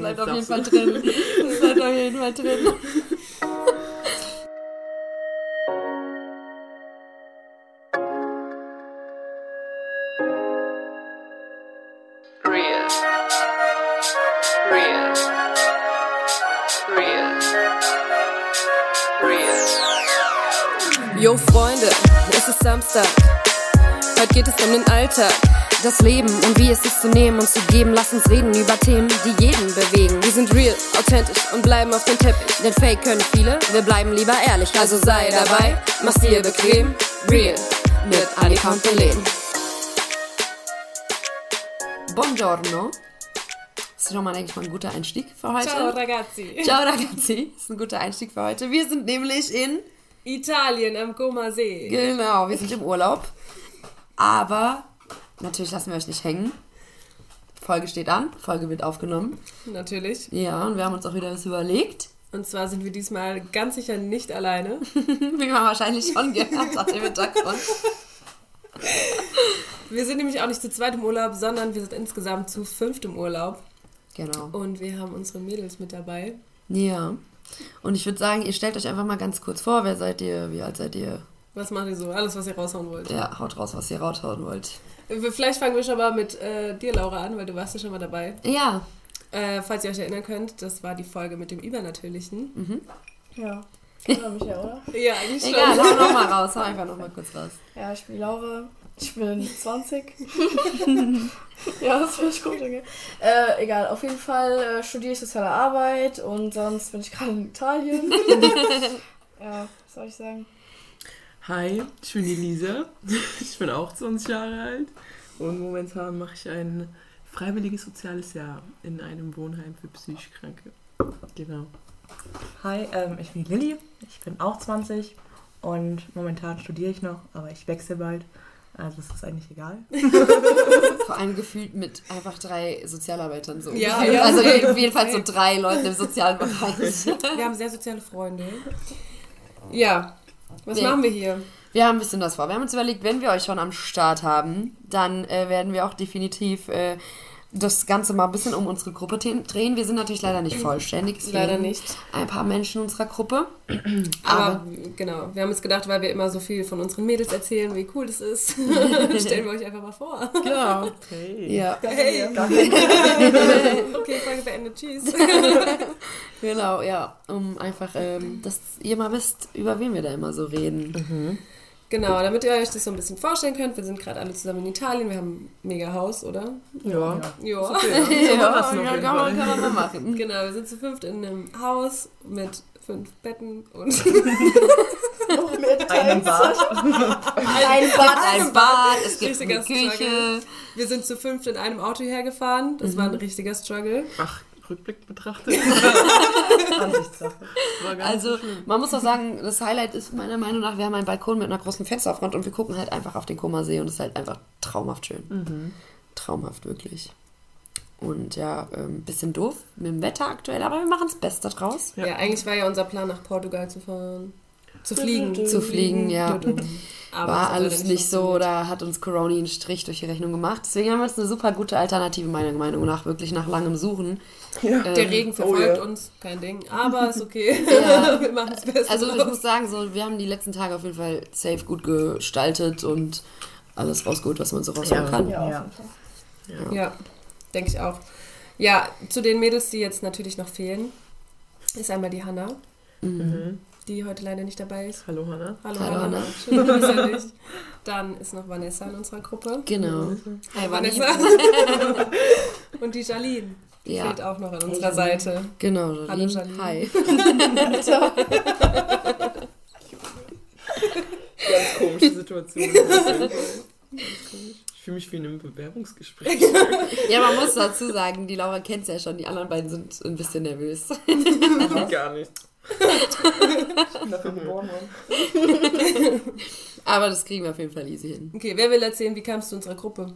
bleibt auf jeden Fall drin. Das bleibt auf jeden Fall drin. Real. Real. Real. Real. Yo Freunde, es ist Samstag. Heute geht es um den Alltag. Das Leben und wie es ist zu nehmen und zu geben. Lass uns reden über Themen, die jeden bewegen. Wir sind real, authentisch und bleiben auf dem Teppich. Denn Fake können viele, wir bleiben lieber ehrlich. Also sei dabei, mach's dir bequem. Real mit Annika und Belen. Buongiorno. Das ist schon mal, denke ich, mal ein guter Einstieg für heute. Ciao ragazzi. Ciao ragazzi. Das ist ein guter Einstieg für heute. Wir sind nämlich in, Italien am Goma See. genau, wir sind im Urlaub. Aber natürlich lassen wir euch nicht hängen. Folge steht an, Folge wird aufgenommen. Natürlich. Ja, und wir haben uns auch wieder was überlegt. Und zwar sind wir diesmal ganz sicher nicht alleine. Wie man wahrscheinlich schon gehört hat im Hintergrund. Wir sind nämlich auch nicht zu zweit im Urlaub, sondern wir sind insgesamt zu fünft im Urlaub. Genau. Und wir haben unsere Mädels mit dabei. Ja. Und ich würde sagen, ihr stellt euch einfach mal ganz kurz vor, wer seid ihr, wie alt seid ihr? Was macht ihr so? Alles, was ihr raushauen wollt. Ja, haut raus, was ihr raushauen wollt. Vielleicht fangen wir schon mal mit äh, dir, Laura, an, weil du warst ja schon mal dabei. Ja, Äh, falls ihr euch erinnern könnt, das war die Folge mit dem Übernatürlichen. Ja, kennt man mich ja, oder? Ja, eigentlich schon. egal, hau noch mal raus, hau einfach noch mal kurz raus. Ja, ich bin Laura. Ich bin 20. ja, das finde ich gut, okay. Äh, egal, auf jeden Fall äh, studiere ich soziale Arbeit und sonst bin ich gerade in Italien. ja, was soll ich sagen? Hi, ich bin die Lisa. Ich bin auch 20 Jahre alt und momentan mache ich ein freiwilliges soziales Jahr in einem Wohnheim für psychisch Kranke. Genau. Hi, ähm, ich bin Lilly, ich bin auch 20 und momentan studiere ich noch, aber ich wechsle bald. Also es ist eigentlich egal. Vor allem gefühlt mit einfach drei Sozialarbeitern so. Ja, ja. Also auf jeden Fall so drei Leuten im sozialen Bereich. Wir haben sehr soziale Freunde. Ja, was Nee. machen wir hier? Wir haben ein bisschen das vor. Wir haben uns überlegt, wenn wir euch schon am Start haben, dann äh, werden wir auch definitiv äh, das Ganze mal ein bisschen um unsere Gruppe drehen. Wir sind natürlich leider nicht vollständig. Leider nicht. Ein paar Menschen unserer Gruppe. Aber genau, wir haben uns gedacht, weil wir immer so viel von unseren Mädels erzählen, wie cool das ist, stellen wir euch einfach mal vor. Genau. Hey. Ja, Hey. okay, Folge beendet. Tschüss. genau, ja. Um einfach, ähm, dass ihr mal wisst, über wen wir da immer so reden. Genau, damit ihr euch das so ein bisschen vorstellen könnt, wir sind gerade alle zusammen in Italien, wir haben ein mega Haus, oder? Ja. Ja. Okay, ja. Noch ja, jeden kann, man, kann man mal machen. Genau, wir sind zu fünft in einem Haus mit fünf Betten und Noch mehr Bad. Ein Bad. Ein Bad, es gibt Richtiger eine Küche. Struggle. wir sind zu fünft in einem Auto hergefahren. Das war ein richtiger Struggle. Ach, Rückblick betrachtet. Also, man muss auch sagen, das Highlight ist meiner Meinung nach, wir haben einen Balkon mit einer großen Fensterfront und wir gucken halt einfach auf den Kummersee und es ist halt einfach traumhaft schön. Traumhaft, wirklich. Und ja, ein bisschen doof mit dem Wetter aktuell, aber wir machen das Beste draus. Ja. eigentlich war ja unser Plan, nach Portugal zu fahren. Zu fliegen. Zu fliegen, ja. War alles nicht so, da hat uns Corona einen Strich durch die Rechnung gemacht. Deswegen haben wir jetzt eine super gute Alternative, meiner Meinung nach, wirklich nach langem Suchen. Ja. Der Regen Oh, verfolgt ja. uns, kein Ding. Aber ist okay. Ja. wir machen das Beste. Also ich muss sagen, so, wir haben die letzten Tage auf jeden Fall safe gut gestaltet und alles rausgeholt, was man so rausholen Ja. kann. Ja, Ja. denke ich auch. Ja, zu den Mädels, die jetzt natürlich noch fehlen, ist einmal die Hanna, Mhm. Die heute leider nicht dabei ist. Hallo Hanna. Hallo, Hallo, Hanna. Dich. Dann ist noch Vanessa in unserer Gruppe. Genau. Hi, Vanessa. Und die Jalene. Die Ja. fehlt auch noch an unserer Seite. Genau, Hallo, Jolene. Jolene. Hi. Ganz komische Situation. Ich fühle mich wie in einem Bewerbungsgespräch. Ja, man muss dazu sagen, die Laura kennt ja schon, die anderen beiden sind ein bisschen nervös. Gar nicht. Ich bin dafür geboren worden. Aber das kriegen wir auf jeden Fall easy hin. Okay, wer will erzählen, wie kamst du zu unserer Gruppe?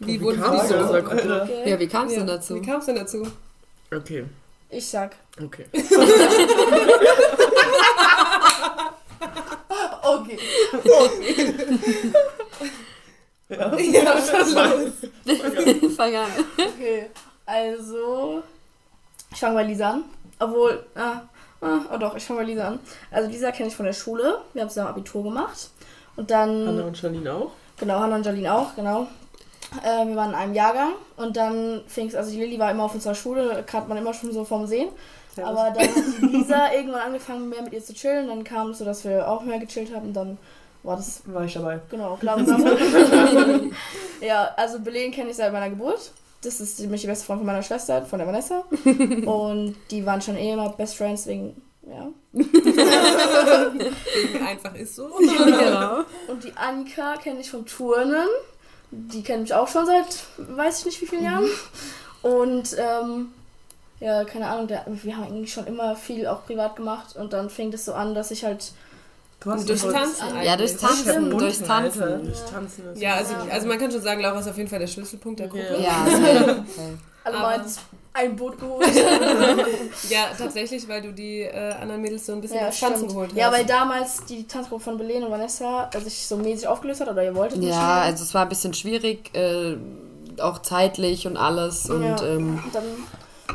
Wie, Wie wurden kamst du so? zu unserer Gruppe? Okay. Ja, wie kam es Ja, denn dazu? Wie kamst du denn dazu? Okay, Ich sag. okay. Okay. Ja, was ist los? Fang an. Okay. Also, Ich fange bei Lisa an. Obwohl, ah, ah, oh doch, ich fange bei Lisa an. Also Lisa kenne ich von der Schule. Wir haben zusammen Abitur gemacht. Und dann. Hanna und Charlene auch. Genau, Hannah und Jolene auch, genau. Äh, wir waren in einem Jahrgang und dann fing es, also die Lilly war immer auf unserer Schule, kannte man immer schon so vom Sehen. Aber dann hat Lisa irgendwann angefangen, mehr mit ihr zu chillen. Dann kam es so, dass wir auch mehr gechillt haben und dann war das, War ich dabei. genau, langsam. ja, also Belen kenne ich seit meiner Geburt. Das ist nämlich die beste Freundin von meiner Schwester, von der Vanessa. Und die waren schon eh immer Best Friends wegen, ja. Einfach ist so. Genau. Und die Annika kenne ich vom Turnen. Die kenne ich auch schon seit weiß ich nicht wie vielen Jahren. Und ähm, ja, keine Ahnung, der, wir haben eigentlich schon immer viel auch privat gemacht und dann fing das so an, dass ich halt. Du hast Durchs voll- Tanzen Ja, durchs. Tanzen, durchs Tanzen. Alter. Durch Tanzen ist Ja, also, also man kann schon sagen, Laura ist auf jeden Fall der Schlüsselpunkt der Gruppe. Ja, safe. Alle Aber- mal ins- ein Boot geholt. Ja, tatsächlich, weil du die äh, anderen Mädels so ein bisschen ja, aufs Tanzen stimmt. geholt hast. Ja, weil damals die Tanzgruppe von Belen und Vanessa sich so mäßig aufgelöst hat oder ihr wolltet nicht Ja, also es war ein bisschen schwierig, äh, auch zeitlich und alles. Und Ja. ähm, Und dann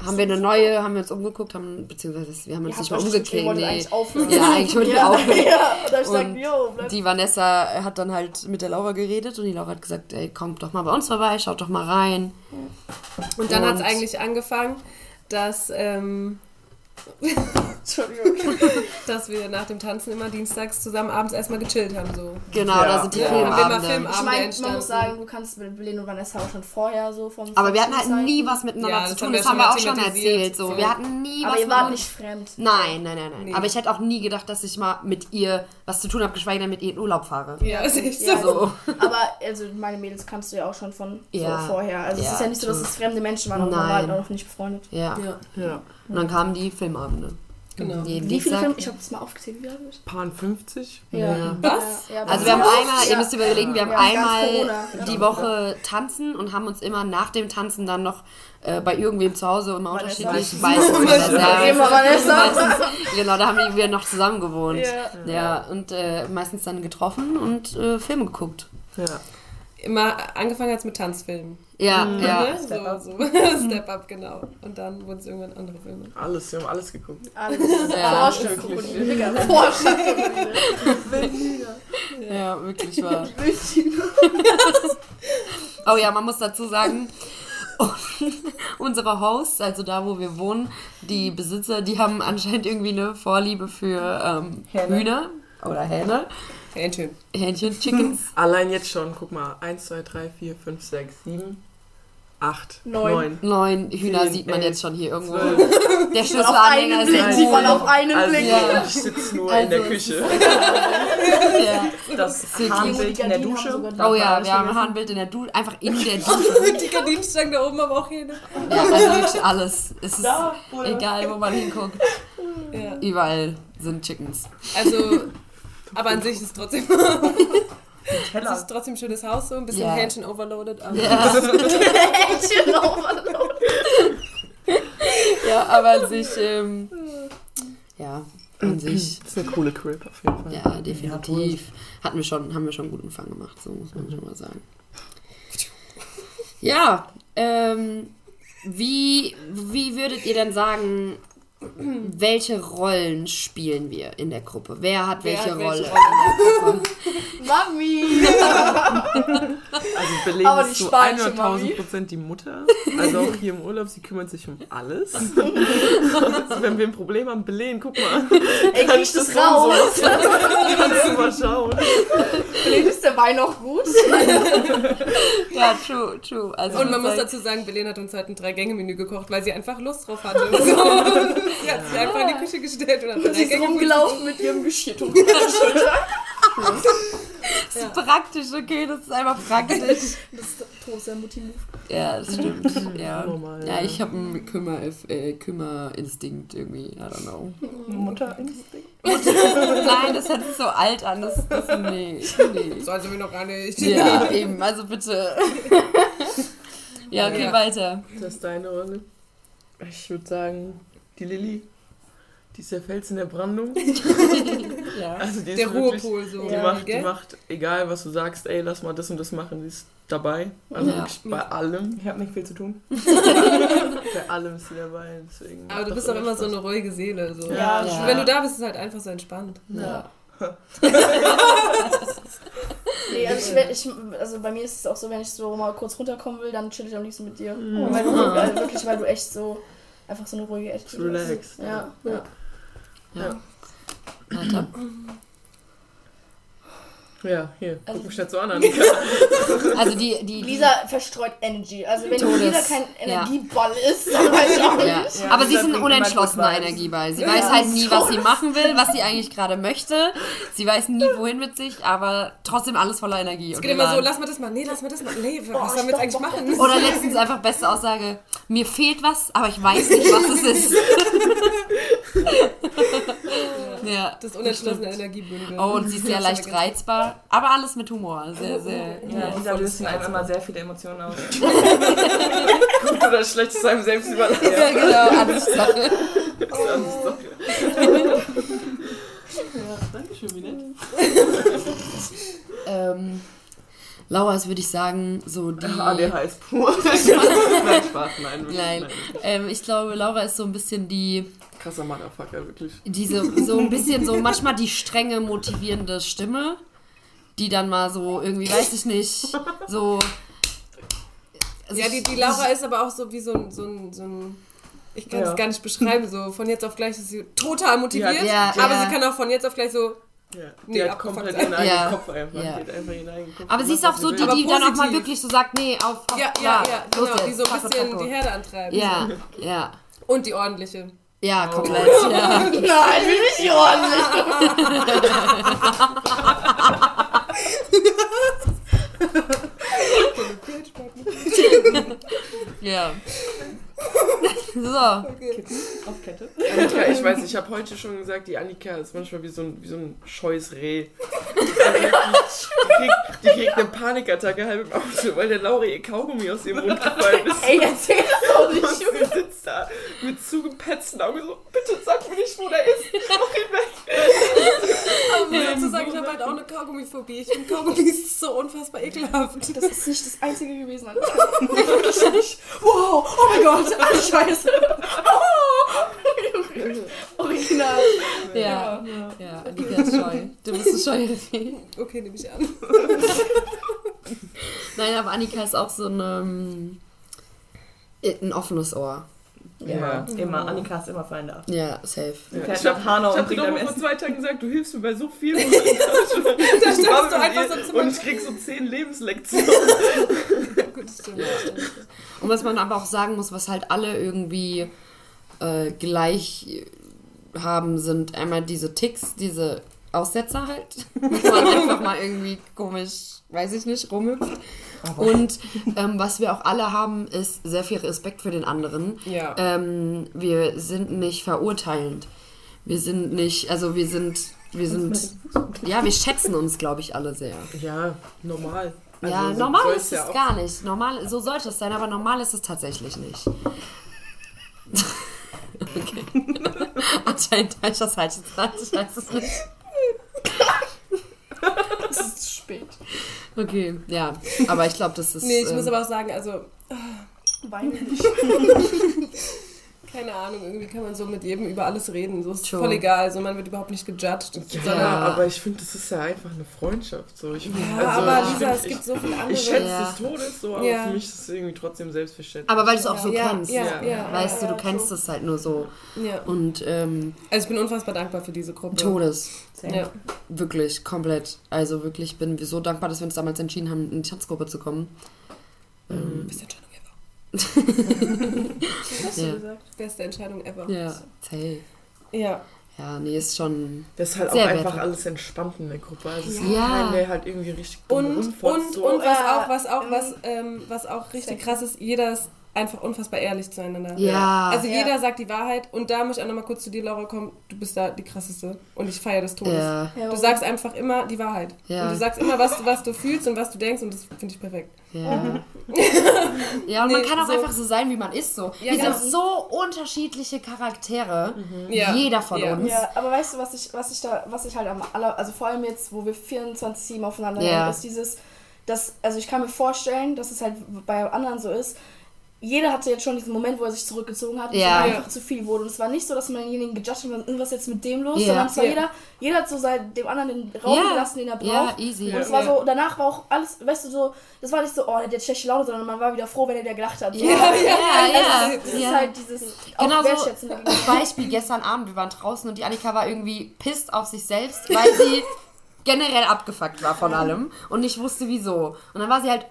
haben wir eine neue, haben wir uns umgeguckt, haben, beziehungsweise wir haben uns ihr nicht mal wolltet Nee. eigentlich aufhören. Ja, eigentlich wollten wir ja, aufhören. Ja, und ich jo, bleib Die Vanessa hat dann halt mit der Laura geredet und die Laura hat gesagt, ey, kommt doch mal bei uns vorbei, schaut doch mal rein. Und dann hat es eigentlich angefangen, dass, ähm, Entschuldigung. dass wir nach dem Tanzen immer dienstags zusammen abends erstmal gechillt haben. So. Genau, Ja. da sind die Ja. Haben wir immer Filmabende. Filmabende Ich meine, man muss sagen, du kannst mit Belen und Vanessa auch schon vorher so vom Aber wir hatten halt nie was miteinander Ja, zu tun, das haben wir auch schon erzählt. So. So. Wir hatten nie Aber was ihr wart nicht fremd. Nein, nein, nein, nein. Nee. Aber ich hätte auch nie gedacht, dass ich mal mit ihr was zu tun habe, geschweige denn mit ihr in Urlaub fahre. Ja, ist echt so. Ja, So. Aber also meine Mädels kannst du ja auch schon von Ja. so vorher. Also es ist ja nicht so, dass es fremde Menschen waren, aber man war halt auch noch nicht befreundet. Ja. Ja, Ja. Und dann kamen die Filmabende. genau. Jeden Wie viele. Filme? Ich habe das mal aufgezählt, wie viel das? Paar 50. Ja. Was? Ja, ja, Also wir haben einmal, ihr ja. müsst überlegen, wir haben Wir haben ganz einmal Corona. die Woche tanzen und haben uns immer nach dem Tanzen dann noch äh, bei irgendwem zu Hause immer unterschiedlich meistens, genau, da haben wir noch zusammen gewohnt. Ja. Ja, und äh, meistens dann getroffen und äh, Filme geguckt. Ja. Immer angefangen hat mit Tanzfilmen. Ja, Ne? ja. So, Step Up. so. Step Up, genau. Und dann wurden es irgendwann andere Filme. Alles, wir haben alles geguckt. Alles. Ja. Vorstadtkrokodile. Digga, Vorstadtkrokodile. Ja, wirklich wahr. Oh ja, man muss dazu sagen, unsere Hosts, also da, wo wir wohnen, die Besitzer, die haben anscheinend irgendwie eine Vorliebe für ähm. Hühner oder Hähne. Hähnchen. Hähnchen, Chickens. Allein jetzt schon, guck mal. 1, 2, 3, 4, 5, 6, 7, 8, Neun. 9. Neun Hühner Zehn, sieht man elf, jetzt schon hier irgendwo. 12. Der Schlüsselanhänger ist Blick. in Sie waren Ruhe. auf einen Also, Blick. Ja. ich sitze nur in der Also, Küche. Ja. Das. Hahnbild in der Dusche. Gardinen Oh ja, wir haben ein. Hahnbild in der Dusche, einfach in der Dusche. Die Gardinenstangen da oben aber auch Hähne. Ja, also wirklich alles. Es ist Da, egal, wo man hinguckt. Ja. Überall sind Chickens. Also, aber an sich ist es trotzdem, es ist trotzdem ein schönes Haus, so ein bisschen Ja. Hähnchen overloaded. Aber Ja, Hähnchen overload. ja aber an sich, ähm, ja, an sich, Das ist eine coole Crib auf jeden Fall. ja, definitiv. Hatten wir schon, haben wir schon einen guten Fang gemacht, so muss man schon mal sagen. Ja, ähm, wie, wie würdet ihr denn sagen, welche Rollen spielen wir in der Gruppe? Wer hat Wer welche hat Rolle welche in der Gruppe? Mami. Also Belen Aber ist zu spanische Mami. 100.000 Prozent die Mutter. Also auch hier im Urlaub, sie kümmert sich um alles. Also wenn wir ein Problem haben, Belen, guck mal, Ey, krieg ich das so raus? kannst du mal schauen. Belen, ist der Wein noch gut? Ja, true, true. Also Und man muss dazu sagen, Belen hat uns halt ein Drei-Gänge-Menü gekocht, weil sie einfach Lust drauf hatte. So. Sie hat sich einfach in die Küche gestellt und hat Sie ist rumgelaufen mit ihrem Geschirrtuch Schulter. ist praktisch, okay, das ist einfach praktisch. Das ist der Mutti-Move. Ja, das stimmt. Ja, Normal, ja ja. ich habe einen Kümmer, äh, Kümmerinstinkt irgendwie. I don't know. Mutterinstinkt. Nein, das hört sich so alt an. Das, das nee, nee. So, also wir noch gar nicht. Ja, eben, also bitte. Ja, okay, Ja. weiter. Das ist deine Rolle. Ich würde sagen, die Lilly, die ist der Fels in der Brandung. Ja. Also die ist Der wirklich, Ruhepol so. Die, Ja. macht, die macht, egal was du sagst, ey, lass mal das und das machen, die ist dabei. Also Ja. wirklich bei allem. Ich habe nicht viel zu tun. Bei allem ist sie dabei. Deswegen Aber du bist auch immer immer so Spaß. eine ruhige Seele. So. Ja, Ja. Wenn du da bist, ist es halt einfach so entspannt. Ja. Nee, also, ich, ich, also bei mir ist es auch so, wenn ich so mal kurz runterkommen will, dann chill ich am liebsten mit dir. Mhm. Weil du, also wirklich, weil du echt so einfach so eine ruhige Attitude. Relaxed. Ja, ja. Ja. Weiter. Ja, hier, Also- guck mich nicht so an, Annika. Also die, die, die Lisa verstreut Energy. Also wenn Todes. Lisa kein Ja. Energieball ist, dann weiß ich auch nicht. Ja. Ja, aber sie Lisa ist ein unentschlossener. Energieball. Sie Ja, weiß halt nie, was sie machen will, was sie eigentlich gerade möchte. Sie weiß nie, wohin mit sich, aber trotzdem alles voller Energie. Es geht immer so, lass mal das mal. Nee, lass mal das mal. Nee, was sollen wir jetzt eigentlich machen? Oder letztens einfach beste Aussage, mir fehlt was, aber ich weiß nicht, was es ist. ja. Das unentschlossene Energiebündel. Oh, und sie ist sehr leicht reizbar, aber alles mit Humor. Sehr, sehr. Ja, Lisa löst in einem immer sehr viele Emotionen aus. Gut oder schlecht ist einem selbst überlassen. Ja, genau, Ansichtssache. Das ist Ansichtssache. ja, danke schön, wie nett. Ähm, Laura ist, würde ich sagen, so die. ADH ist pur. nein, Spaß, nein. Wirklich, Nein. Ähm, ich glaube, Laura ist so ein bisschen die, Krasser Motherfucker, wirklich. diese, so ein bisschen so manchmal die strenge, motivierende Stimme, die dann mal so irgendwie, weiß ich nicht, so. Also Ja, die, die Laura ist aber auch so wie so ein, so ein, so ein ich kann Ja. das gar nicht beschreiben, so von jetzt auf gleich ist sie total motiviert, Ja, aber ja. sie kann auch von jetzt auf gleich so, Ja, die Nee, hat komplett ihren eigenen Ja. Kopf einfach. Ja. Die hat einfach ihren eigenen Kopf. Aber sie ist auch so die, die dann auch mal wirklich so sagt, nee, auf, auf ja, ja, ja, genau, jetzt, die so ein bisschen Taco. die Herde antreiben. Ja, ja, Und die ordentliche. ja, komplett, ja. Nein, ich will nicht ordentlich. Ja. So. Auf Kette. Annika, ich weiß, ich habe heute schon gesagt, die Annika ist manchmal wie so ein, wie so ein scheues Reh. Die kriegt, die kriegt eine Panikattacke halb im Auto, weil der Laura ihr Kaugummi aus ihrem Mund gefallen ist. Ey, erzähl das doch Und nicht. sie sitzt da mit zugepetzten Augen so, bitte sag mir nicht, wo der ist. Mach ihn weg. Um mir zu sagen, ich habe halt auch eine Kaugummiphobie. Ich finde Kaugummis so unfassbar ekelhaft. Das ist nicht das einzige gewesen. Alter. Wirklich nicht. Wow, oh mein Gott, ah, scheiße. Oh. Original. Ja, ja, Annika ist scheu. Du bist ein scheues Reh. Okay, nehme ich an. Nein, aber Annika ist auch so ein, ähm, ein offenes Ohr. Ja. Immer. Annika ist immer fein da. Ja, safe. Ja. Fährt Ich nach habe Hanau und hab dir bringt doch mal vor zwei Tagen gesagt, du hilfst mir bei so viel. Da du einfach so zum und ich krieg so zehn Lebenslektionen. Gut, stimmt, stimmt. Und was man aber auch sagen muss, was halt alle irgendwie äh, gleich haben, sind einmal diese Ticks, diese Aussetzer halt, wo man einfach mal irgendwie komisch, weiß ich nicht, rumhüpft. Und ähm, was wir auch alle haben, ist sehr viel Respekt für den anderen. Ja. Ähm, wir sind nicht verurteilend. Wir sind nicht, also wir sind, wir sind, ja, wir schätzen uns, glaube ich, alle sehr. Ja, normal. ja, Also, so normal ist ja es auch- gar nicht. Normal, so sollte es sein, aber normal ist es tatsächlich nicht. okay. Anscheinend habe ich das falsch gesagt, ich weiß es nicht. Es ist zu spät. Okay, ja. Aber ich glaube, das ist. Nee, ich muss ähm, aber auch sagen, also, Weine nicht. keine Ahnung, irgendwie kann man so mit jedem über alles reden. So ist Schon. voll egal. Also man wird überhaupt nicht gejudged. Ja, sondern, aber ich finde, das ist ja einfach eine Freundschaft. So. Ich, ja, also, aber ich Lisa, find, es gibt ich, so viele andere. ich schätze Ja. des Todes so, aber Ja. für mich ist es irgendwie trotzdem selbstverständlich. aber weil du es auch so ja, kennst. Ja, Ja. ja, Weißt du, ja, du kennst es halt nur so. Ja. Und ähm, Also ich bin unfassbar dankbar für diese Gruppe. Todes. Ja. Wirklich, komplett. Also wirklich bin wir so dankbar, dass wir uns damals entschieden haben, in die Tanzgruppe zu kommen. Ähm, Beste Entscheidung ever. Hast du Ja. gesagt? Beste Entscheidung ever. ja, safe. Ja. Ja, nee, ist schon. Das ist halt Sehr auch einfach wertvoll. alles entspannt in der Gruppe. Also es ist Ja. der halt irgendwie richtig dumm Und, und, so. und was Ja, auch, was auch, ähm, was, ähm, was auch richtig Sex. krass ist, jeder ist einfach unfassbar ehrlich zueinander. Ja. Also Ja. jeder sagt die Wahrheit und da möchte ich auch nochmal kurz zu dir, Laura, kommen. Du bist da die krasseste und ich feiere des Todes. Ja. Du sagst einfach immer die Wahrheit. Ja. Und du sagst immer, was, du- was du fühlst und was du denkst und das finde ich perfekt. Ja. ja, und man Nee, kann auch so- einfach so sein, wie man ist. So. Ja, Wir genau. sind so unterschiedliche Charaktere. Ja. Jeder von Ja. uns. Ja, aber weißt du, was ich, was ich da, was ich halt am aller, also vor allem jetzt, wo wir 24-7 aufeinander Ja. hören, ist dieses, dass, also ich kann mir vorstellen, dass es halt bei anderen so ist, jeder hatte jetzt schon diesen Moment, wo er sich zurückgezogen hat und Ja. es einfach zu viel wurde. Und es war nicht so, dass man denjenigen gejudged hat, irgendwas jetzt mit dem los, Ja. sondern es war Ja. jeder, jeder hat so seit dem anderen den Raum Ja. gelassen, den er Ja, braucht. easy. Und es war Ja. so, danach war auch alles, weißt du, so, das war nicht so, oh, der hat jetzt schlechte Laune, sondern man war wieder froh, wenn er wieder gelacht hat. So. Ja, ja, ja. Also, das ist ja. halt dieses Genau so Wertschätzen. als Beispiel gestern Abend, wir waren draußen und die Annika war irgendwie pisst auf sich selbst, weil sie generell abgefuckt war von allem und nicht wusste wieso. Und dann war sie halt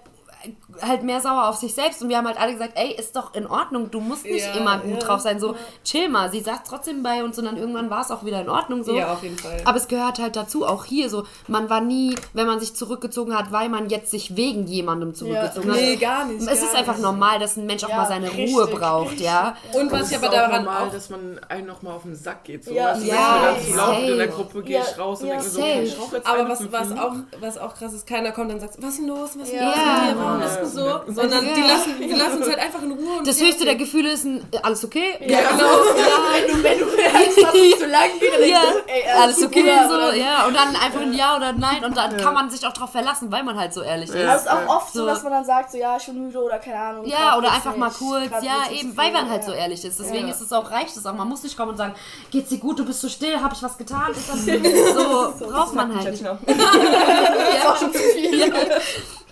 halt mehr sauer auf sich selbst und wir haben halt alle gesagt, ey, ist doch in Ordnung, du musst nicht Ja, immer gut ja. drauf sein, so chill mal. Sie sagt trotzdem bei uns und dann irgendwann war es auch wieder in Ordnung so. Ja, auf jeden Fall. Aber es gehört halt dazu, auch hier so, man war nie, wenn man sich zurückgezogen hat, weil man jetzt sich wegen jemandem zurückgezogen hat. Nee, gar nicht. Es gar ist einfach nicht. normal, dass ein Mensch auch Ja, mal seine richtig, Ruhe braucht, ja. Und was ich ist aber auch daran normal, auch dass man einen nochmal auf den Sack geht. So, Ja, weißt du, ja, wenn zu laut in der. Gruppe, gehe ich Ja, raus und ja, denke mir so, okay, ich rauche jetzt Aber was, was, auch, was auch krass ist, keiner kommt und sagt, was ist denn los, was ist denn Ja. los mit dir, warum Ja. Du so? Sondern die, Ja. lassen, die lassen uns halt einfach in Ruhe. Und Das höchste der Gefühle ist ein, alles okay? Ja, genau. wenn du, wenn du merkst, dass es zu lang geht, dann Ja, denkst du, ey, alles okay, Bruder, so, oder- ja. Und dann einfach ein Ja oder ein Nein und dann kann man sich auch drauf verlassen, weil man halt so ehrlich ist. Ja. Es ist auch oft so, So. dass man dann sagt, so, ja, ich bin müde oder keine Ahnung. Ja, oder einfach mal nicht, kurz, grad ja, eben, weil man halt ja. so ehrlich ist. Deswegen Ja. ist es auch, reicht es auch. Man muss nicht kommen und sagen, geht's dir gut, du bist so still, habe ich was getan? Ist das so, braucht man halt nicht. Genau. Ja.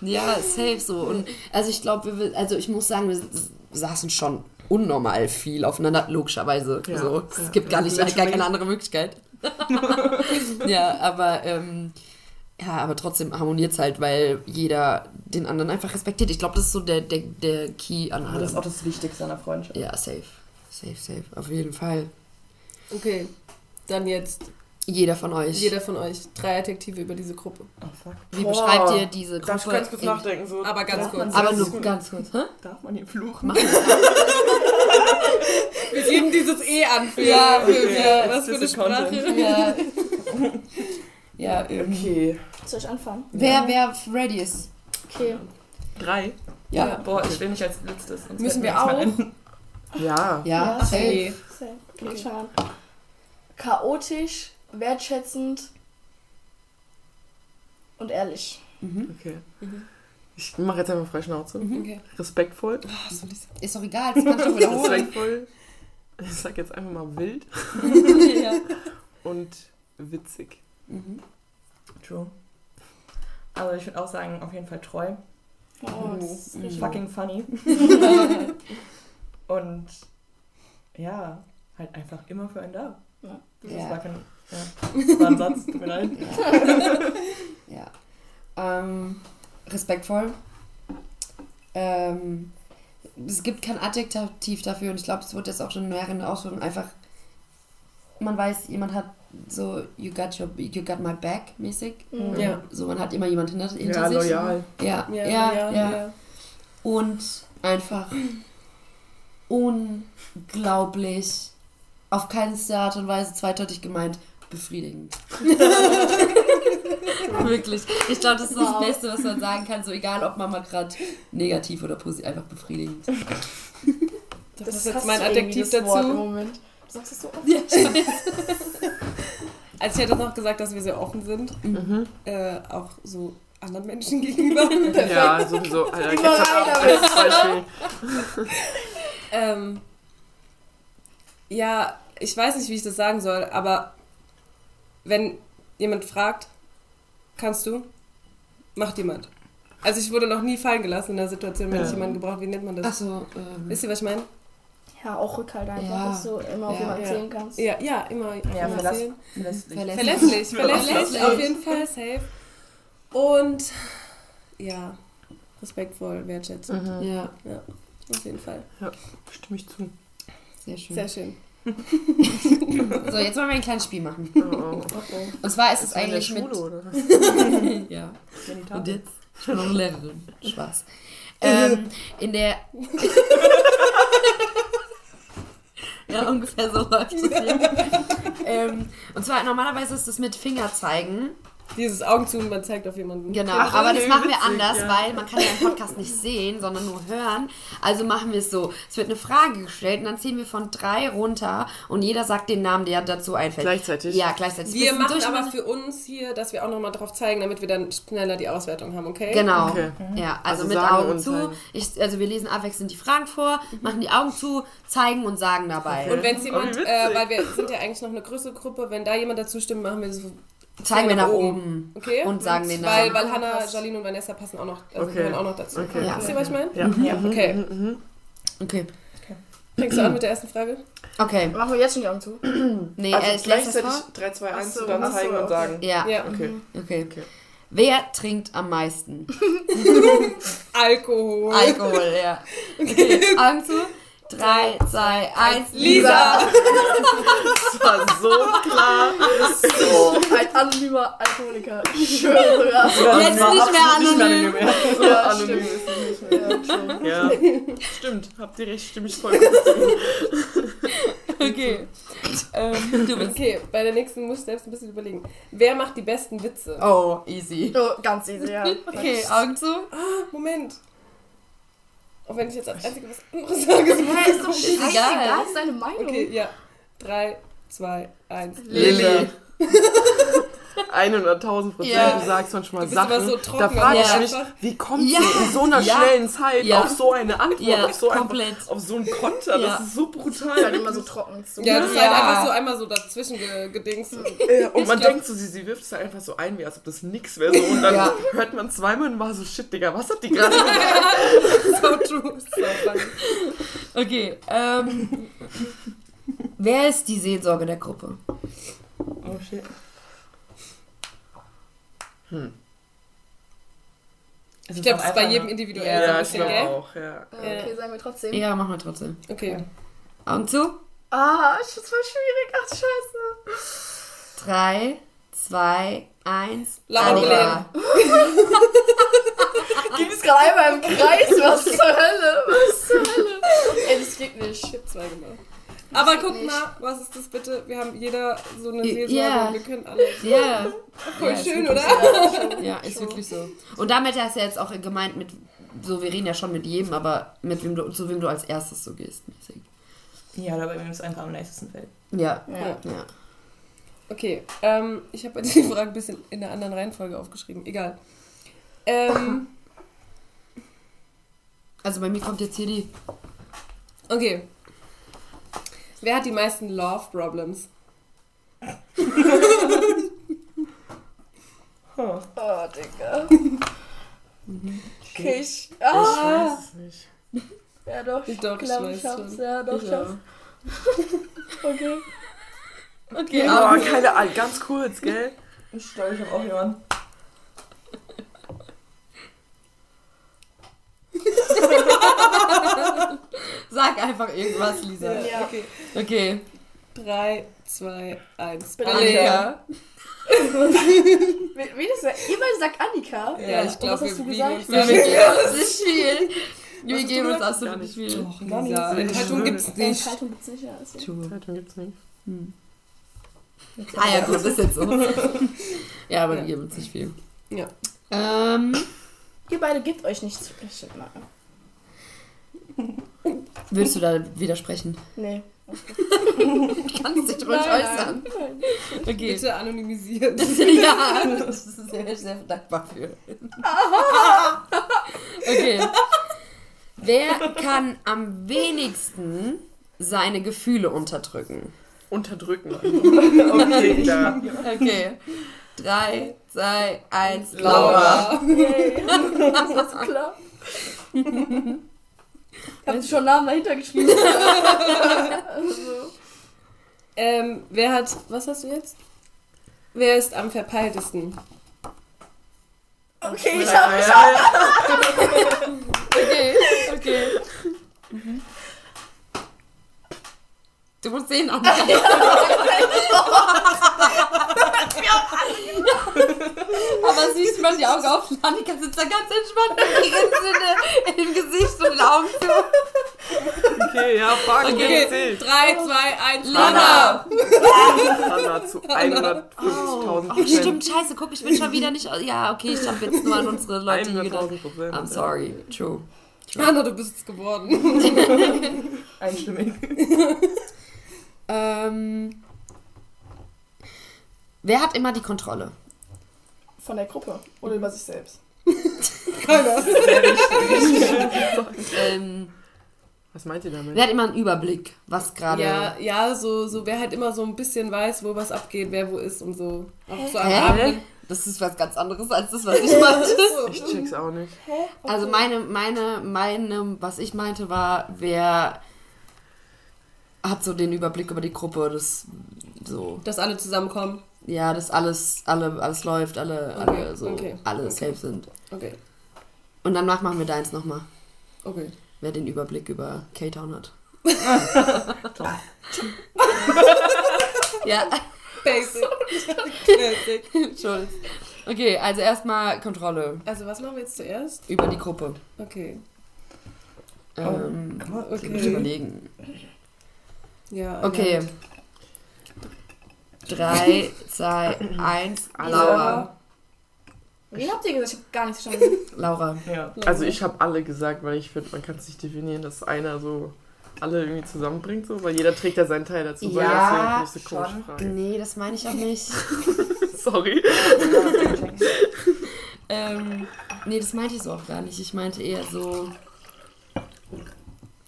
ja, safe so. Und also ich glaube, wir, also ich muss sagen, wir saßen schon unnormal viel aufeinander, logischerweise. Ja, so. ja, es gibt gar ja. nicht, gar keine andere Möglichkeit. ja, aber ähm, ja, aber trotzdem harmoniert es halt, weil jeder den anderen einfach respektiert. Ich glaube, das ist so der, der, der Key an Aber das ist allem. auch das Wichtigste an der Freundschaft. Ja, safe. Safe, safe. Auf jeden Fall. Okay, dann jetzt Jeder von euch. jeder von euch drei Adjektive über diese Gruppe. Oh fuck. Wie Boah. beschreibt ihr diese Gruppe? Darf ich ganz kurz in- nachdenken? So, Aber ganz kurz. Aber nur ganz kurz. Hä? Darf man hier fluchen? Machen Wir geben dieses E an für, Ja, für, okay. für was für eine. Sprache. Ja. ja, ähm, Okay. Soll ich anfangen? wer, wer ready ist. Okay. Drei? Ja. Boah, ich will nicht als letztes. sonst Müssen wir auch? Ja. Ja, Ja, safe. Okay. Sehr. Okay, an. Chaotisch, wertschätzend und ehrlich. Okay. Ich mache jetzt einfach frei Schnauze. Okay. Respektvoll. Ist doch egal, das kann ich doch wiederholen. Respektvoll. Ich sag jetzt einfach mal wild ja. und witzig. Mhm. True. Also ich würde auch sagen, auf jeden Fall treu. Oh, das ist richtig. Fucking funny. Und ja, halt einfach immer für einen da. Ja. Das Ja. war kein. Ja, das war ein Satz, tut mir leid. Ja. Ähm, respektvoll. Ähm, es gibt kein Adjektiv dafür und ich glaube, es wird jetzt auch schon in mehreren Ausführungen einfach. Man weiß, jemand hat so you got your you got my back mäßig. Mhm. Ja. So man hat immer jemand hinter, hinter Ja, sich. loyal. Ja, ja, ja, ja. Und einfach unglaublich auf keinste Art und Weise zweideutig gemeint befriedigend. Wirklich. Ich glaube, das ist das Beste, was man sagen kann. So egal, ob man mal gerade negativ oder positiv, einfach befriedigend. Das, ist hast jetzt mein Adjektiv das Wort im dazu. Moment. Du sagst es so oft. Ja. Also ich hätte noch gesagt, dass wir sehr offen sind. Mhm. Äh, auch so anderen Menschen gegenüber. Ja, sowieso. Alter, ich Überall hab auch damit. als Beispiel. ähm, ja, ich weiß nicht, wie ich das sagen soll, aber wenn jemand fragt, kannst du, macht jemand. Also ich wurde noch nie fallen gelassen in der Situation, wenn Ja. ich jemanden gebraucht. Wie nennt man das? Achso, ähm, Wisst ihr, was ich meine? Ja, auch Rückhalt einfach, Ja. dass du immer auf Ja. jemanden Ja. zählen kannst. Ja, ja, immer, Ja, immer verlass- erzählen. Verlässlich. Verlässlich, verlässlich, Verlässlich. auf jeden Fall, safe. Und ja, respektvoll, wertschätzend. Mhm. Ja, Auf jeden Fall. Stimme ich zu. sehr schön. Sehr schön. So, jetzt wollen wir ein kleines Spiel machen. Oh, oh. Und zwar ist es Ist der eigentlich mit. Schule, oder? ja. Und jetzt? Ich bin noch Lehrerin. Spaß. Ähm, in der. ja, ungefähr so läuft es ähm, und zwar normalerweise ist es mit Fingerzeigen. Dieses Augen zu und man zeigt auf jemanden. Genau, Ja, aber das machen wir witzig, anders, ja. weil man kann ja im Podcast nicht sehen, sondern nur hören. Also machen wir es so. Es wird eine Frage gestellt und dann ziehen wir von drei runter und jeder sagt den Namen, der dazu einfällt. Gleichzeitig? Ja, gleichzeitig. Wir machen aber durcheinander. für uns hier, dass wir auch nochmal drauf zeigen, damit wir dann schneller die Auswertung haben, okay? Genau. Okay. Ja, also, Also mit Augen zu. Ich, also wir lesen abwechselnd die Fragen vor, machen die Augen zu, zeigen und sagen dabei. Und wenn es jemand, Oh, äh, weil wir sind ja eigentlich noch eine größere Gruppe, wenn da jemand dazu stimmt, machen wir so zeigen wir nach oben. oben. Okay? Und sagen den Weil, Namen. weil Hannah, Jaline und Vanessa passen auch noch, also Okay. gehören auch noch dazu. Okay. Ja. Wisst ihr, was ich meine? Ja. Ja. Okay. Okay. Fängst du an mit der ersten Frage? Okay. Machen wir jetzt schon die Augen zu? Nee, Also äh, das gleichzeitig vor. 3, 2, 1 Ach so, und dann zeigen und okay. sagen. Ja. Ja. Okay. Okay. Okay. Wer trinkt am meisten? Alkohol. Alkohol, ja. Okay, Augen zu. Drei, zwei, eins. Lisa! Das war so klar. So, ein anonymer Alkoholiker. Ich schwöre sogar. Jetzt nicht mehr anonym. Nicht mehr. So Ja, anonym stimmt. ist es nicht mehr. Ja, schon. Ja, stimmt. Habt ihr recht, stimme ich voll zu. Okay. Ähm, du bist. Okay, bei der nächsten muss ich selbst ein bisschen überlegen. Wer macht die besten Witze? Oh, easy. Oh, ganz easy, ja. Okay, Augen zu. Ah, Moment. Auch wenn ich jetzt als Einzige was anderes sage. ist Ja, ist doch Scheißegal, scheißegal. ist deine Meinung. Okay, ja. Drei, zwei, eins. Lilly. 100.000 Prozent. Ja. Du sagst manchmal Sachen. so trocken, da frage ich aber mich, wie kommt Ja. sie in so einer Ja. schnellen Zeit Ja. auf so eine Antwort, Ja, auf so komplett. Einfach, auf so einen Konter? Ja. Das ist so Ist halt brutal. immer so trocken. So. Ja, das ist Ja. halt einfach so einmal so dazwischen ge gedingst. Ja, und man glaub- denkt so, sie, sie wirft es halt einfach so ein, wie als ob das nix wäre. So. Und dann Ja. hört man zweimal und war so, shit, Digga, was hat die gerade gesagt? so true. So funny. Okay, ähm. Wer ist die Seelsorge der Gruppe? Oh shit. Ich glaube, das ist bei jedem individuell so ein Ja, ich bisschen, glaube gell? auch, ja. Ja, okay, sagen wir trotzdem. Ja, machen wir trotzdem. Okay. Augen zu. Ah, das ist voll schwierig. Ach, scheiße. Drei, zwei, eins. Laura. Ging es gerade einmal im Kreis? Was zur Hölle? Was zur Hölle? Ey, das geht nicht. Ich hab zwei gemacht. Aber guck nicht. mal, was ist das bitte? Wir haben jeder so eine. Seelsorge und wir können alle. Ja. Voll Ja, schön, oder? Ja, ist wirklich so. Und damit hast du ja jetzt auch gemeint mit, so wir reden ja schon mit jedem, aber mit wem du, zu wem du als erstes so gehst. mäßig. Ja, oder bei wem es einfach am nächsten fällt. Ja. Ja. ja. Okay, ähm, ich habe die Frage ein bisschen in einer anderen Reihenfolge aufgeschrieben. Egal. Ähm, Also bei mir kommt jetzt hier die. okay. Wer hat die meisten Love Problems? Huh. Oh, Digga. Okay, ich. Ich Ah, weiß es nicht. ja, doch. Ich doch, ich glaub, weiß hab's. Ja, doch, ich hab's. Okay. Okay, Oh, keine Ahnung, ganz kurz, gell? Ich glaube, ich habe auch jemanden. Sag einfach irgendwas, Lisa. Ja. Okay. Okay. Drei, zwei, eins. Bitte. Annika. Wie, das beide sagt Annika. Ja, ich Und glaube, was hast wir Wir geben uns nicht viel. Wir geben uns absolut nicht viel. Doch, Lisa, Enthaltung gibt's nicht. Enthaltung gibt's nicht, ja. Zeitung gibt's nicht. Ah ja, gut, ist jetzt so. ja, aber Ja. wir geben uns nicht viel. Ja. Ähm, Ihr beide gebt euch nichts. Ich- würdest du da widersprechen? Nee. Kannst dich ruhig äußern. nein. Okay. Bitte anonymisiert. ja, das ist sehr, sehr dankbar für. okay. Wer kann am wenigsten seine Gefühle unterdrücken? Unterdrücken. Okay, da. Okay. Drei, zwei, eins, Laura. Yay. Das war so klar. Habt ihr schon Namen dahinter geschrieben? also, Ähm, wer hat. Was hast du jetzt? Wer ist am verpeiltesten? okay, ich Ja, hab ja. Okay, okay. Du musst sehen, Annika. Aber siehst du mal die Augen auf. Annika sitzt da ganz entspannt mit Grinsen im Gesicht und den Augen zu. Okay, ja, fuck, Okay, okay. 3, 2, 1, Lana! Hanna zu 150.000 Oh, stimmt, scheiße, guck, ich bin schon wieder nicht. Ja, okay, ich habe jetzt nur an unsere Leute hier gedacht. 100.000 Prozent. I'm sorry, true. Lana, du bist es geworden. Einstimmig. Ähm, wer hat immer die Kontrolle? Von der Gruppe oder über sich selbst. Ähm, Was meint ihr damit? wer hat immer einen Überblick, was gerade. Ja, ja, so, so wer halt immer so ein bisschen weiß, wo was abgeht, wer wo ist und so. Auch so am Hä? Abend. Das ist was ganz anderes als das, was ich meinte. Ich check's auch nicht. Hä? Also meine, meine, meine, was ich meinte war, wer hat so den Überblick über die Gruppe, das so, Dass alle zusammenkommen. Ja, dass alles, alle, alles läuft, alle, Okay, alle so, okay, alle okay. safe sind. Okay, Und danach machen wir deins nochmal, okay. wer den Überblick über K-Town hat. ja, Basic. Basic. Entschuldigung. Okay, also erstmal Kontrolle Also was machen wir jetzt zuerst? über die Gruppe. Okay. Ähm, Okay. ich überlegen. Ja. Okay. Drei, zwei, eins. Laura. Wen habt ihr gesagt? Ich hab gar nichts verstanden. Laura. Ja. Also ich habe alle gesagt, weil ich finde, man kann es nicht definieren, dass einer so alle irgendwie zusammenbringt, so, weil jeder trägt ja seinen Teil dazu. bei. Ja, Deswegen ist eine komische schon. Frage. Nee, das meine ich auch nicht. Sorry. ähm, nee, das meinte ich so auch gar nicht. Ich meinte eher so.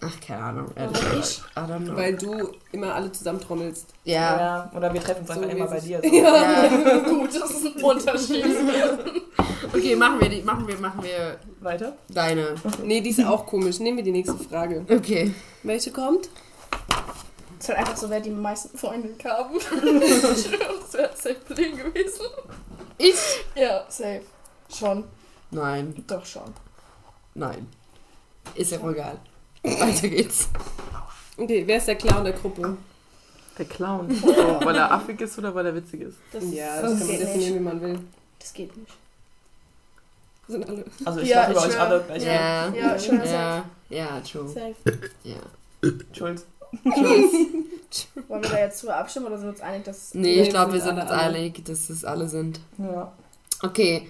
Ach, keine Ahnung. ehrlich Warum gesagt. I don't know. Weil du immer alle zusammentrommelst. ja. Ja, oder wir treffen uns So einfach immer bei dir. So. ja. Gut, das ist ein Unterschied. Okay, machen wir die, machen wir, machen wir Weiter? deine. Nee, die ist auch komisch. Nehmen wir die nächste Frage. Okay. Welche kommt? Es ist halt einfach so, wer die meisten Freunde haben. ich schwöre, das wäre safe Leben gewesen. Ich? Ja, safe. Schon. Nein, Doch schon. nein. Ist ja wohl egal. Weiter geht's. Okay, wer ist der Clown der Gruppe? Der Clown. So, weil er affig ist oder weil er witzig ist? Das, Ja, das, kann man definieren, nicht. wie man will. Das geht nicht. Sind alle. Also ich Ja, ja, über ich euch alle gleich. Ja. Ja, ich schwör, Ja, ja, true. safe. Ja. Schulz. Wollen wir da jetzt drüber abstimmen oder sind wir uns einig, dass. Nee, Nee, ich glaube, wir sind uns einig, dass es alle sind. Ja. Okay.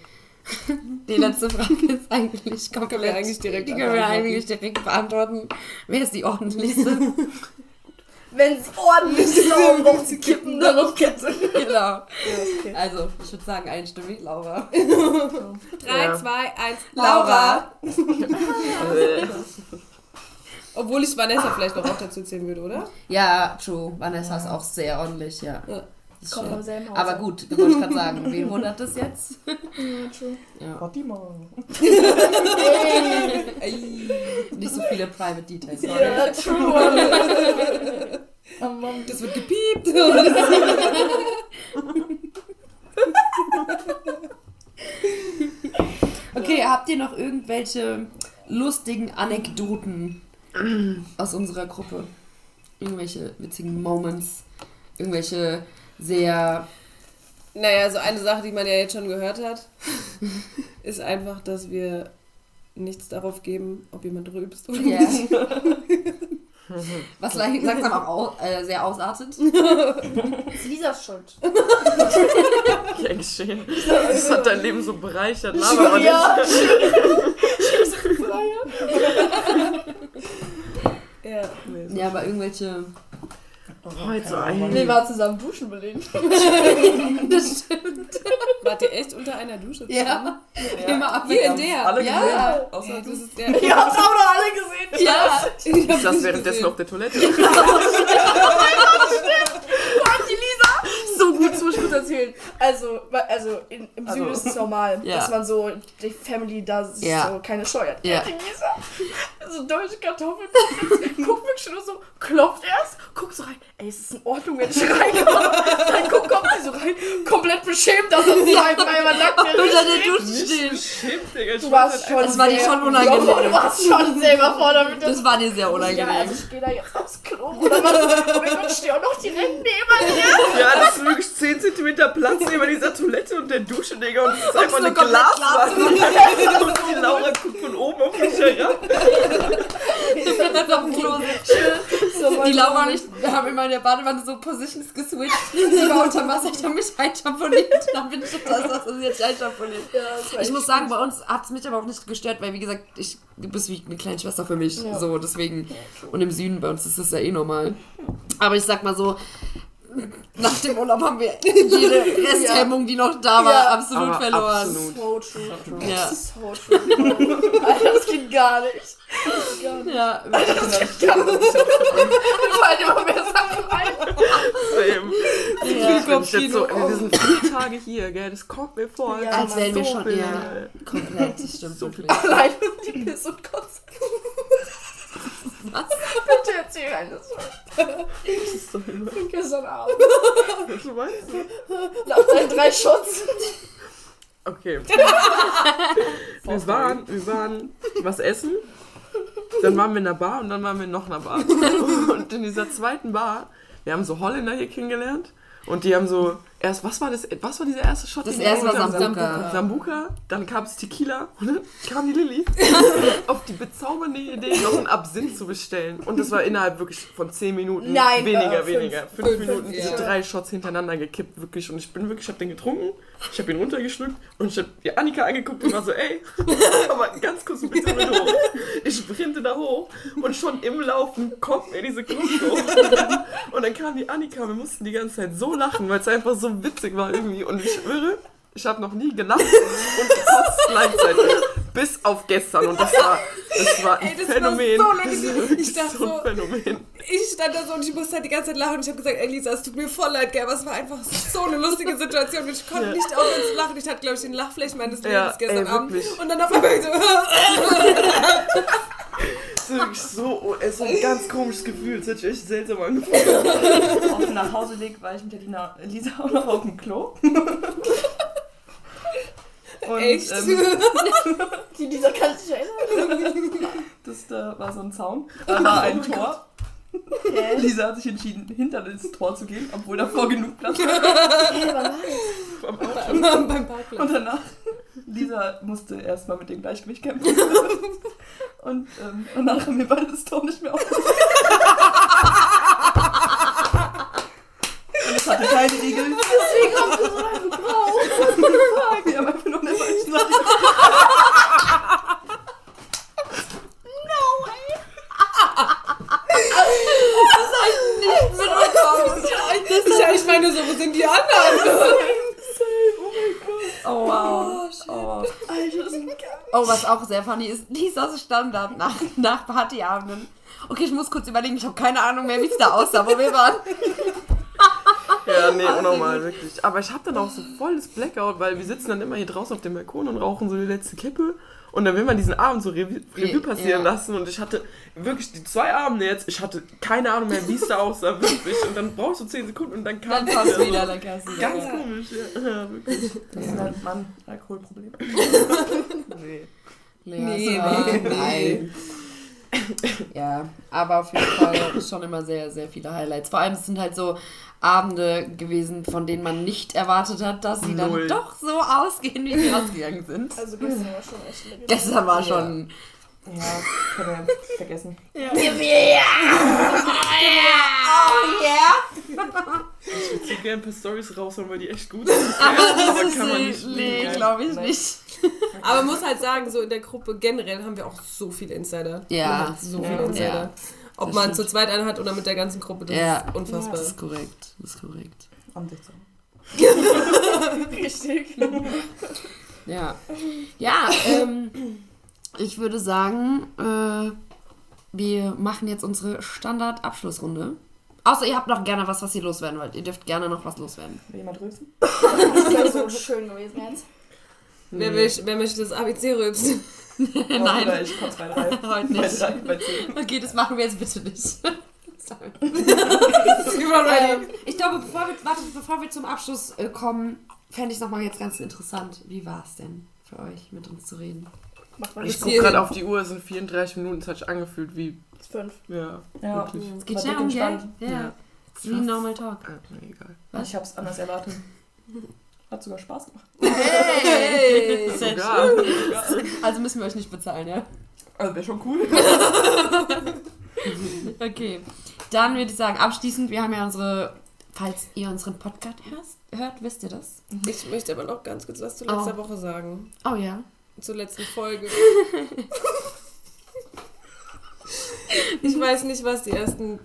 Die letzte Frage ist eigentlich komplett. Können wir eigentlich direkt Die können wir beantworten. eigentlich direkt beantworten. Wer ist die ordentlichste? Wenn es ordentlich ist, um rumzukippen, dann auf Kette. genau. Ja, okay. Also, ich würde sagen, einstimmig, Laura. 3, Ja. 2, 1, Laura. Laura! Obwohl ich Vanessa vielleicht noch auch dazu zählen würde, oder? Ja, true. Vanessa ist auch sehr ordentlich, ja. Ja. Das Kommt vom selben Haus. Aber gut, da wollte ich gerade sagen, wen wundert das jetzt? Ja, true. Ja. Fatima. Nicht so viele Private Details. Ja, true. Oh Mann. Das wird gepiept! Okay, habt ihr noch irgendwelche lustigen Anekdoten aus unserer Gruppe? Irgendwelche witzigen Moments? Irgendwelche sehr. naja, so eine Sache, die man ja jetzt schon gehört hat, ist einfach, dass wir nichts darauf geben, ob jemand rülpst oder Ja. nicht. Was lang- langsam auch au äh, sehr ausartet. Das ist Lisas Schuld. Gern geschehen. Das hat dein Leben so bereichert. Lava aber Ja. Ja. nicht. Ja, aber irgendwelche. Heute so ein. Nee, wir waren zusammen duschen belegen. Das stimmt. Wart ihr echt unter einer Dusche? Ja. Immer ab. Hier in der. Alle Ja. gesehen? Außer das du. ist der. Ihr habt auch noch alle gesehen. Ja. Ich saß währenddessen auf der Toilette. So gut, das muss ich kurz erzählen. Also, also in, im Also- Süden ist es normal, Ja. dass man so, die Family da Ja. so keine Scheu hat. Ja. Die Lisa, so deutsche Kartoffeln, guckt wirklich nur so, klopft erst, guckt so rein, ey, ist es in Ordnung, wenn ich reinkomme? Dann guckt, kommt sie so rein, komplett beschämt, dass er so einfach einmal nackt Unter der steht. Dusche stehen. Stimmt, Digga. ich Du war warst halt schon Das war dir schon unangenehm. Du warst schon selber vor damit. Das war dir sehr ja, unangenehm. also ich gehe da jetzt aufs Klo oder was? Gott, ich stehe auch noch direkt neben dir. Ja, das ist wirklich 10 cm Platz neben dieser Toilette und der Dusche, Digga. Und es ist einfach eine Glaswand. und die Laura guckt von oben auf mich herab. auf dem Klo. Die Laura und ich haben immer in der Badewanne so Positions geswitcht. Sie war unter Wasser, ich habe mich einschamponiert. Dann bin ich unter Wasser, sie hat sich einschamponiert. Ja, Ich muss sagen, bei uns hat es mich aber auch nicht gestört, weil wie gesagt, ich, du bist wie eine kleine Schwester für mich. Ja. So, deswegen. Und im Süden bei uns ist das ja eh normal. Aber ich sag mal so, nach dem Urlaub haben wir jede Resthemmung, die noch da war, Ja. absolut Aber verloren. absolut. So true. Ja. So true. Alter, das geht gar nicht. Das geht gar nicht. Ja, Vor allem immer mehr Sachen ein. Same. ja. Wenn ich jetzt so, wir sind vier Tage hier, gell, das kommt mir vor. Ja, als wären wir schon viel. eher komplett, das stimmt So wirklich. Allein die Piss und Kotze. Was? Bitte erzähl eine Story. Das ist so immer. Gestern Abend. Was meinst du? Nach deinen drei Shots. Okay. wir, waren, wir waren was essen, dann waren wir in einer Bar und dann waren wir in noch einer Bar. Und in dieser zweiten Bar, wir haben so Holländer hier kennengelernt und die haben so erst, was war das, was war dieser erste Shot? Das erste war geholt haben? Sambuca. Sambuca, dann kam es Tequila und dann kam die Lilly auf die bezaubernde Idee, noch einen Absinth zu bestellen. Und das war innerhalb wirklich von 10 Minuten Nein, weniger, äh, fünf. weniger. 5 Fünf, Minuten, ja. diese drei Shots hintereinander gekippt, wirklich. Und ich bin wirklich, ich habe den getrunken, ich habe ihn runtergeschluckt und ich habe die Annika angeguckt und war so, ey, aber ganz kurz bitte mit hoch. Ich sprinte da hoch und schon im Laufen kommt mir diese Gruppe hoch. Und dann kam die Annika, wir mussten die ganze Zeit so lachen, weil es einfach so witzig war irgendwie. Und ich schwöre, ich habe noch nie gelacht und gekotzt gleichzeitig. Bis auf gestern. Und das war, das war ein Ey, das war Phänomen. so lustig. ist wirklich Ich dachte so ein so- Phänomen. Ich stand da so und ich musste halt die ganze Zeit lachen und ich habe gesagt, ey Lisa, es tut mir voll leid, gell, aber es war einfach so eine lustige Situation und ich konnte Ja. nicht aufhören zu lachen. Ich hatte, glaube ich, den Lachfläche meines Lebens Ja, gestern ey, Abend. Und dann auf einmal so, ist wirklich so, oh, es ist ein ganz komisches Gefühl. Es hat sich echt seltsam angefühlt. Auf dem Nachhauseweg war ich mit der Lina, Lisa auch noch auf dem Klo. Und, echt. Ähm, Die dieser kann sich erinnern. das da war so ein Zaun. Da war ein Tor. Lisa hat sich entschieden, hinter das Tor zu gehen, obwohl davor genug Platz war. Das? Am Auto. beim Parkplatz. Und danach, Lisa musste erstmal mit dem Gleichgewicht kämpfen. Und ähm, danach haben wir beide das Tor nicht mehr aufgemacht. Und es hatte keine Riegel. Deswegen kommt es so lange gebraucht. Wir haben einfach nur eine falsche Seite. Ja, ich meine so, wo sind die anderen? Oh wow. Oh. Alter, das ist geil. Oh, was auch sehr funny ist, Lisas Standard nach, nach Partyabenden. Okay, ich muss kurz überlegen, ich habe keine Ahnung mehr, wie es da aussah, wo wir waren. Ja, nee, unnormal, wirklich. Aber ich habe dann auch so volles Blackout, weil wir sitzen dann immer hier draußen auf dem Balkon und rauchen so die letzte Kippe. Und dann will man diesen Abend so Revue, Revue passieren Ja. lassen. Und ich hatte wirklich die zwei Abende jetzt, ich hatte keine Ahnung mehr, wie es da aussah, wirklich. Und dann brauchst du 10 Sekunden und dann kam Dann es passt wieder. So. wieder. Ganz komisch, ja. ja wirklich. Das nennt man Alkoholproblem. Nee. Nee, nee, nein. Ja, aber auf jeden Fall schon immer sehr, sehr viele Highlights. Vor allem es sind halt so Abende gewesen, von denen man nicht erwartet hat, dass sie Null. dann doch so ausgehen, wie sie ausgegangen sind. Also gestern war schon echt. Gestern war schon. Ja, können wir vergessen. Oh Ich würde so gerne ein paar Storys raushauen, weil die echt gut sind. Aber Aber das kann man nicht nee, glaube ich Nein. nicht. Aber man muss halt sagen, so in der Gruppe generell haben wir auch so viele Insider. Ja. So Ja. viele Insider. Ja. Ob Das man stimmt. zu zweit einen hat oder mit der ganzen Gruppe, das Ja. ist unfassbar. Das ist korrekt. Das ist korrekt. Am 16. Richtig. Ja. Ja, ähm, ich würde sagen, äh, wir machen jetzt unsere Standard-Abschlussrunde. Außer ihr habt noch gerne was, was ihr loswerden wollt. Ihr dürft gerne noch was loswerden. Will jemand rülpsen? Das wäre so schön gewesen jetzt. Wer, will, wer möchte das ABC rülpsen? Nein. Oder ich kotze bei drei. Heute Bei nicht. drei, bei zehn. Okay, das machen wir jetzt bitte nicht. Ähm, ich glaube, bevor wir, warte, bevor wir zum Abschluss äh, kommen, fände ich nochmal jetzt ganz interessant. Wie war es denn für euch, mit uns zu reden? Ich gucke gerade auf die Uhr, es sind 34 Minuten, es hat sich angefühlt wie, fünf. ja, Ja. wirklich. Es geht schnell um Geld. Ja. Ja. Wie Normal Talk. Ah, na, egal. Was? Ich hab's anders erwartet. Hat sogar Spaß gemacht. Hey! Sehr Sogar. Also müssen wir euch nicht bezahlen, ja? Also wäre schon cool. Okay. Dann würde ich sagen, abschließend, wir haben ja unsere, falls ihr unseren Podcast hörst, hört, wisst ihr das? Ich möchte aber noch ganz kurz was zu Oh. letzter Woche sagen. Oh ja. Zur letzten Folge. Ich weiß nicht, was die ersten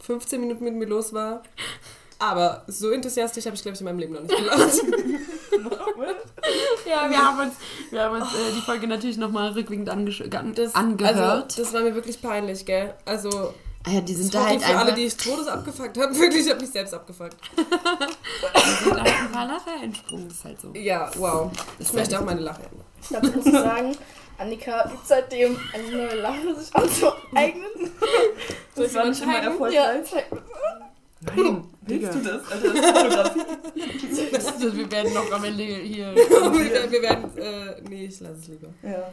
15 Minuten mit mir los war. Aber so enthusiastisch habe ich, glaube ich, in meinem Leben noch nicht gelacht. Ja, wir haben uns, wir haben uns äh, die Folge natürlich nochmal rückwirkend angesch- gan- Das, angehört. Also, das war mir wirklich peinlich, gell? Also, ah ja, die sind da sorry halt für einfach, alle, die ich todes abgefuckt habe. Wirklich, ich habe mich selbst abgefuckt. die sind da halt ein paar Lacher entsprungen. Das ist halt so. Ja, wow. Ich möchte auch meine Lache ändern. Dazu muss ich sagen, Annika übt seitdem eine neue Lache sich anzueignen. Soll ich war nicht immer erfolgreich. Nein, Digga. Willst du das? Alter, das ist Fotografie. Das- Wir werden noch am Ende hier. wir, wir werden. Äh, nee, ich lasse es lieber. Ja.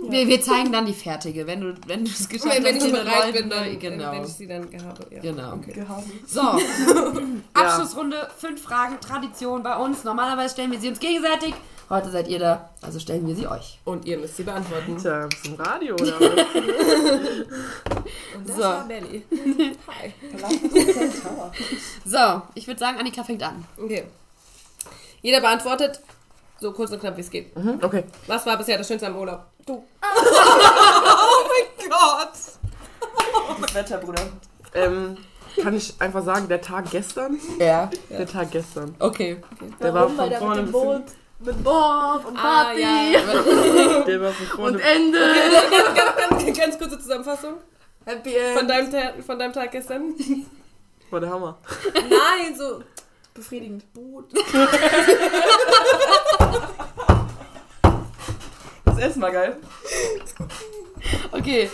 Wir, wir zeigen dann die fertige, wenn du wenn du es geschafft Wenn, wenn ich hast. bereit bin, dann, genau. wenn ich sie dann habe. Ja. Genau. Okay. Gehabt. So, Abschlussrunde, fünf Fragen, Tradition bei uns. Normalerweise stellen wir sie uns gegenseitig. Heute seid ihr da, also stellen wir sie euch. Und ihr müsst sie beantworten. Tja, bist du im Radio oder was? Und das So. war. Hi. So, ich würde sagen, Annika fängt an. Okay. Jeder beantwortet so kurz und knapp, wie es geht. Mhm, okay. Was war bisher das Schönste am Urlaub? Du. oh mein Gott! Das Wetter, Bruder. Ähm, kann ich einfach sagen, der Tag gestern? Ja. Der Tag gestern. Okay. Der war Warum? Weil von der vorne mit Boot, mit Bob und Ah, ja. Der war von vorne Und Ende. ganz, ganz kurze Zusammenfassung Happy End. von deinem, Ta von deinem Tag gestern. war der Hammer. Nein, so Befriedigend. Boot. Das Essen war geil. Okay,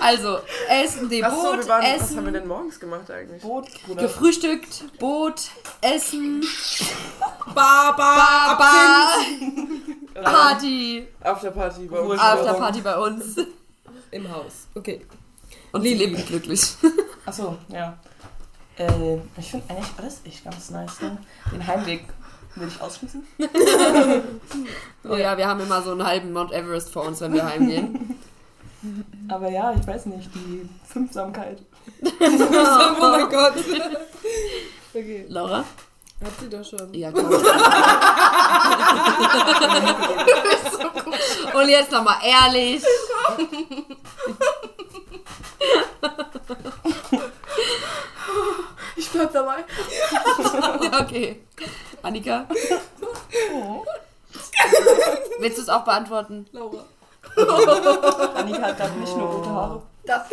also Essen, Depot, Achso, wir waren, was haben wir Essen, denn morgens gemacht eigentlich? Boot, Bruder. gefrühstückt, Boot, Essen, Bar, Bar, Bar, Absinth. Party, Afterparty bei uns. Afterparty bei uns. Im Haus. Okay. Und sie leben glücklich. Achso, ja. Äh, ich finde eigentlich alles echt ganz nice. Ne? Den Heimweg will ich ausschließen. Oh ja, wir haben immer so einen halben Mount Everest vor uns, wenn wir heimgehen. Aber ja, ich weiß nicht, die Fünfsamkeit. Oh mein Gott. Okay. Laura? Habt ihr doch schon. Ja, komm. Und jetzt nochmal ehrlich. Ich bleib dabei. Okay. Annika? Willst du es auch beantworten? Laura. Annika hat gerade nicht nur rote Haare. Das.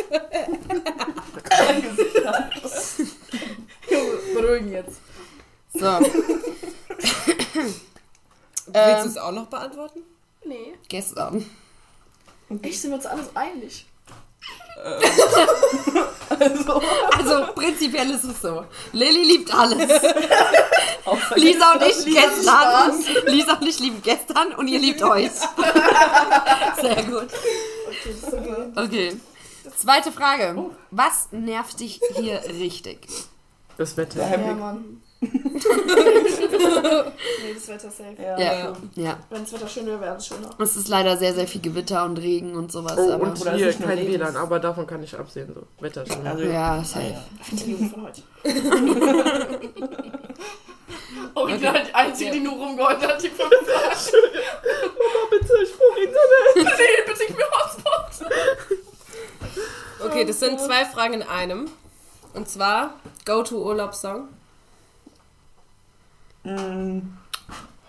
Beruhigen jetzt. So. Willst Ähm. du es auch noch beantworten? Nee. Gestern. Echt sind wir uns alles einig. Also prinzipiell ist es so. Lilly liebt alles. Lisa und ich Lisa gestern. Lisa und ich lieben gestern und ihr liebt euch. Sehr gut. Okay. Zweite Frage. Was nervt dich hier richtig? Das Wetter. Ja. Mann. nee, das Wetter safe. Ja. Ja. Ja. Wenn das Wetter schön wäre, wäre es schöner. Es ist leider sehr, sehr viel Gewitter und Regen und sowas. Oh, aber und Oder hier kein Regen. WLAN, aber davon kann ich absehen. So. Wetter schon. Also, ja, safe. Entschuldigung von heute. oh, ich bin halt die Einzige, die nur rumgeheult hat, die fünf Mama, bitte, ich brauche Internet. Nee, bitte ich mir Hotspot. Okay, das sind zwei Fragen in einem. Und zwar Go-To-Urlaubssong. Mh,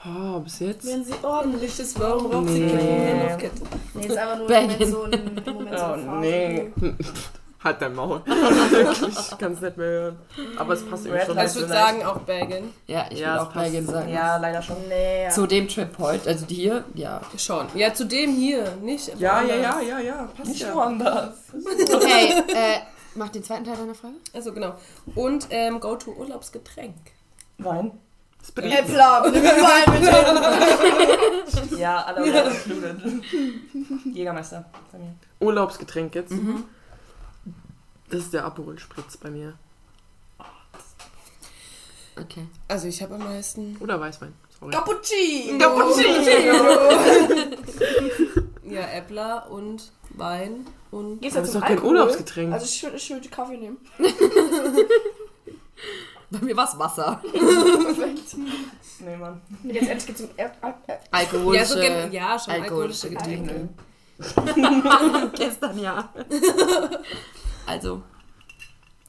Oh, bis jetzt? Wenn sie ordentlich Lichtes Warum raucht sie Nee. keine Love Nee, ist einfach nur im Moment so ein, Moment so Oh, nee. Halt dein Maul. Wirklich, ich kann es nicht mehr hören. Aber es passt irgendwie schon. Also ich würde sagen auch Belgien. Ja, ich Ja, würde auch. Belgien sagen. Ja, leider schon. Nee. Zu dem Trip heute, also hier, ja. Schon. Ja, zu dem hier, nicht? Ja, ja, ja, ja, ja. Passt Nicht ja. woanders. Okay, äh, mach den zweiten Teil deiner Frage. Also genau. Und ähm, Go-To-Urlaubsgetränk. Wein. Sprit. Äppler, nimm mir Wein bitte. Ja, alle ja. included. Jägermeister bei mir. Urlaubsgetränk jetzt. Das ist der Aperol Spritz bei mir. Okay. Also ich habe am meisten. Oder Weißwein. Sorry. Cappuccino. Ja, Äppler und Wein und. Geht's Aber jetzt ist um doch kein? Urlaubsgetränk. Also ich würde Kaffee nehmen. Bei mir war es Wasser. Perfekt. Nee, Mann. Jetzt endlich geht's um er er Ja, Alkoholische. so gen- ja, schon alkoholische alkoholische Getränke. Gestern ja. also,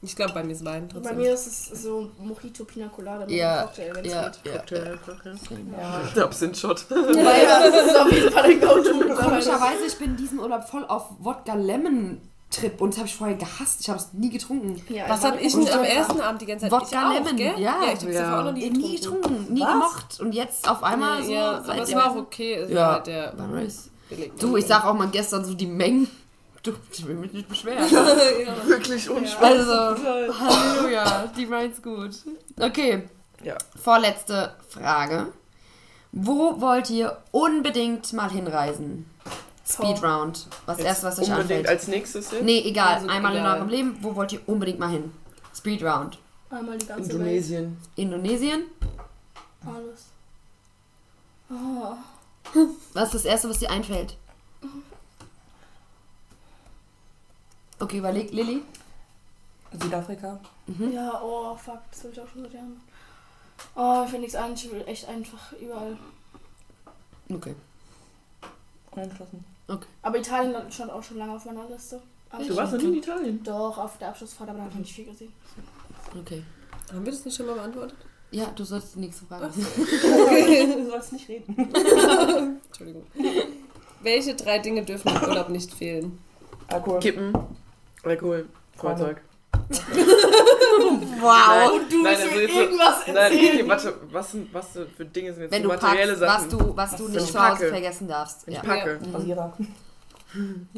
Ich glaube, bei mir ist Wein Bei trotzdem. mir ist es so Mojito Pina Colada mit ja, Cocktail, wenn es ja, geht. ja. Cocktail einfach, ja. Ja. Absinth-Shot. Weil das ist auf jeden Fall ein Go-To. Komischerweise, ich bin diesen Urlaub voll auf Wodka Lemon Trip und das habe ich vorher gehasst. Ich habe es nie getrunken. Ja, Was ich habe ich denn am ersten Abend die ganze Zeit? Wodka ich auch, Lemon, gell? ja. ja ich habe es Ja. auch noch nie Nie getrunken. getrunken, nie gemocht. Und jetzt auf einmal so. ja, aber es war auch okay. Es Ja, war halt der war nice. Du, ich sag auch mal gestern so die Mengen. Du, ich will mich nicht beschweren. ja. Wirklich unschwer. Also, Halleluja, die meint's gut. Okay, Ja. vorletzte Frage. Wo wollt ihr unbedingt mal hinreisen? Speedround. Was Jetzt erste, was euch unbedingt anfällt. als nächstes hin? Nee, egal. Also, Einmal in egal. eurem Leben. Wo wollt ihr unbedingt mal hin? Speedround. Einmal die ganze Welt. Indonesien. Indonesien. Alles. Oh. Was ist das Erste, was dir einfällt? Okay, überleg, Lilly. Südafrika. Ja, oh, fuck, das will ich auch schon seit Jahren. Oh, ich will nichts ein, ich will echt einfach überall. Okay. Unentschlossen. Aber Italien stand auch schon lange auf meiner Liste. Aber Du warst noch nie in Italien. Doch, auf der Abschlussfahrt, aber da habe ich nicht viel gesehen. Okay. Haben wir das nicht schon mal beantwortet? Ja, du sollst die nächste Frage. du sollst nicht reden. Entschuldigung. Welche drei Dinge dürfen im Urlaub nicht fehlen? Alkohol. Kippen. Alkohol. Feuerzeug. Wow. Und du nein, also jetzt irgendwas Nein, erzählen. okay, warte, was, sind, was für Dinge sind jetzt Wenn so du materielle packst, was Sachen? du, was du Was nicht ich zu Hause vergessen darfst. ich Ja. packe. Rasierer.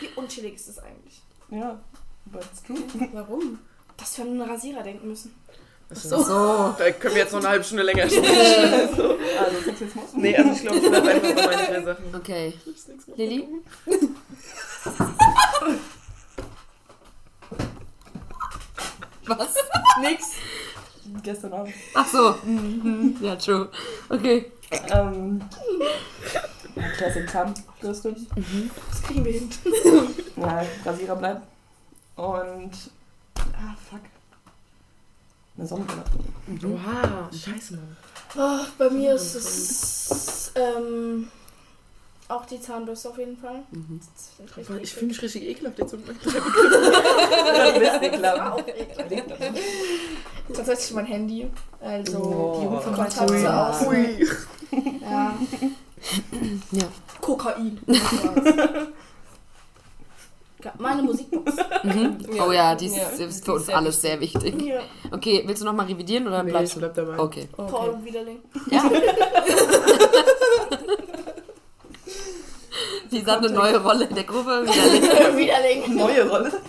Wie unchillig ist das eigentlich? Ja, it's true. Warum? Dass wir an einen Rasierer denken müssen. Achso. So. Da können wir jetzt noch eine halbe Stunde länger sprechen. Also Sexismus. nee, also ich glaube, ich bleib einfach bei meinen drei Sachen. Okay. Lilly? Was? Nix. Gestern Abend. Ach so. Mhm. Ja, true. Okay. Ähm, Classic Zahnbürste. Das kriegen wir hin. Ja, Rasierer bleibt. Und. Ah, fuck. Eine Sonnenbrille. Oha, scheiße, Mann. Oh, bei mir ist es ähm, auch die Zahnbürste auf jeden Fall. Ist richtig Ich fühle mich richtig ekelhaft jetzt. Und Ja, du bist Das ekelhaft. Tatsächlich mein Handy. Also Oh. die rufen Ui. Kontakte aus. Ui. Ja. Ja. Kokain. Meine Musikbox. Mhm. Oh ja, die ist, Ja, ist ist für uns sehr alles sehr wichtig. Ja. Okay, willst du nochmal revidieren oder Nee, bleibst ich du? bleib dabei. Okay. Paul und Widerling. Ja. Sie hat eine neue Rolle in der Gruppe. Widerling. Neue Rolle.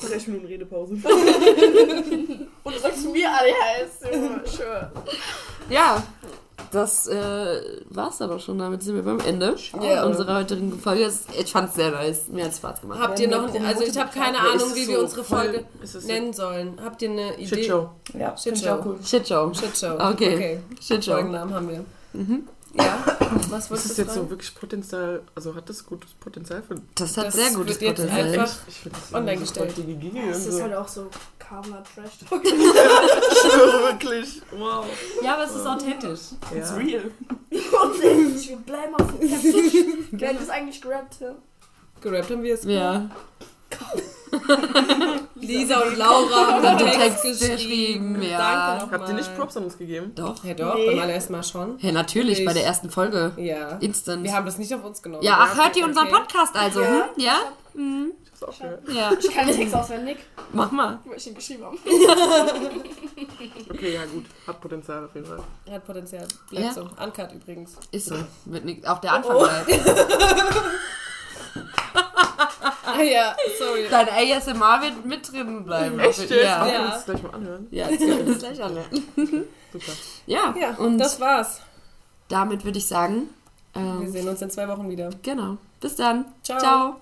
Drei Minuten Redepause. Und du sagst mir ADHS. Junge, Sure. Ja, das äh, war's dann auch schon. Damit sind wir beim Ende Ja. unserer heutigen Folge. Es- Ich fand's sehr nice. Mir hat's Spaß gemacht. Habt ihr noch, also ich habe keine Ahnung, wie so wir unsere Folge nennen sollen. Habt ihr eine Idee? Shitshow. Ja, Shit finde ich Show. auch cool. Shitshow. Shitshow. Okay. okay. Shitshow. Folgennamen haben wir. Mhm. Ja, was Ist wolltest es du jetzt so wirklich Potenzial, also hat das gutes Potenzial für Das hat Das sehr gutes wird jetzt Potenzial. einfach- Ich finde das online gestellt. Gigi Das ist so. halt auch so Karma Trash. Ich schwöre wirklich. Wow. Ja, aber es ist authentisch. It's Ja. real. Und wir bleiben auf dem Teppich. Wir haben das eigentlich gerappt. Ja. Gerappt haben wir es. Ja. Lisa und Laura haben den Den Text, Text geschrieben. geschrieben, ja. Danke. Habt ihr nicht Props an uns gegeben? Doch. Ja doch, Nee. beim allerersten Mal schon. Ja, natürlich, bei der ersten Folge. Ja. Instant. Wir haben das nicht auf uns genommen. ja, ach, hört ihr unseren okay. Podcast also? Ja. Hm? Ja? Mhm. Ich auch gehört. Ja. Ich kann den Text auswendig, Mach mal. weil ich ihn geschrieben habe. Okay, ja gut. Hat Potenzial auf jeden Fall. Hat Potenzial. Bleibt Ja. so. Uncut übrigens. Ist so. Wird nicht, auch der Anfang Oh. bleibt. Ah ja, sorry. Dein ASMR wird mit drin bleiben. Echt jetzt? Ja. Wollen wir Ja. uns das gleich mal anhören? Ja, jetzt können wir das gleich anlernen. Super. Ja, Ja, und das war's. damit würde ich sagen, Wir ähm, sehen uns in zwei Wochen wieder. genau. Bis dann. Ciao. Ciao.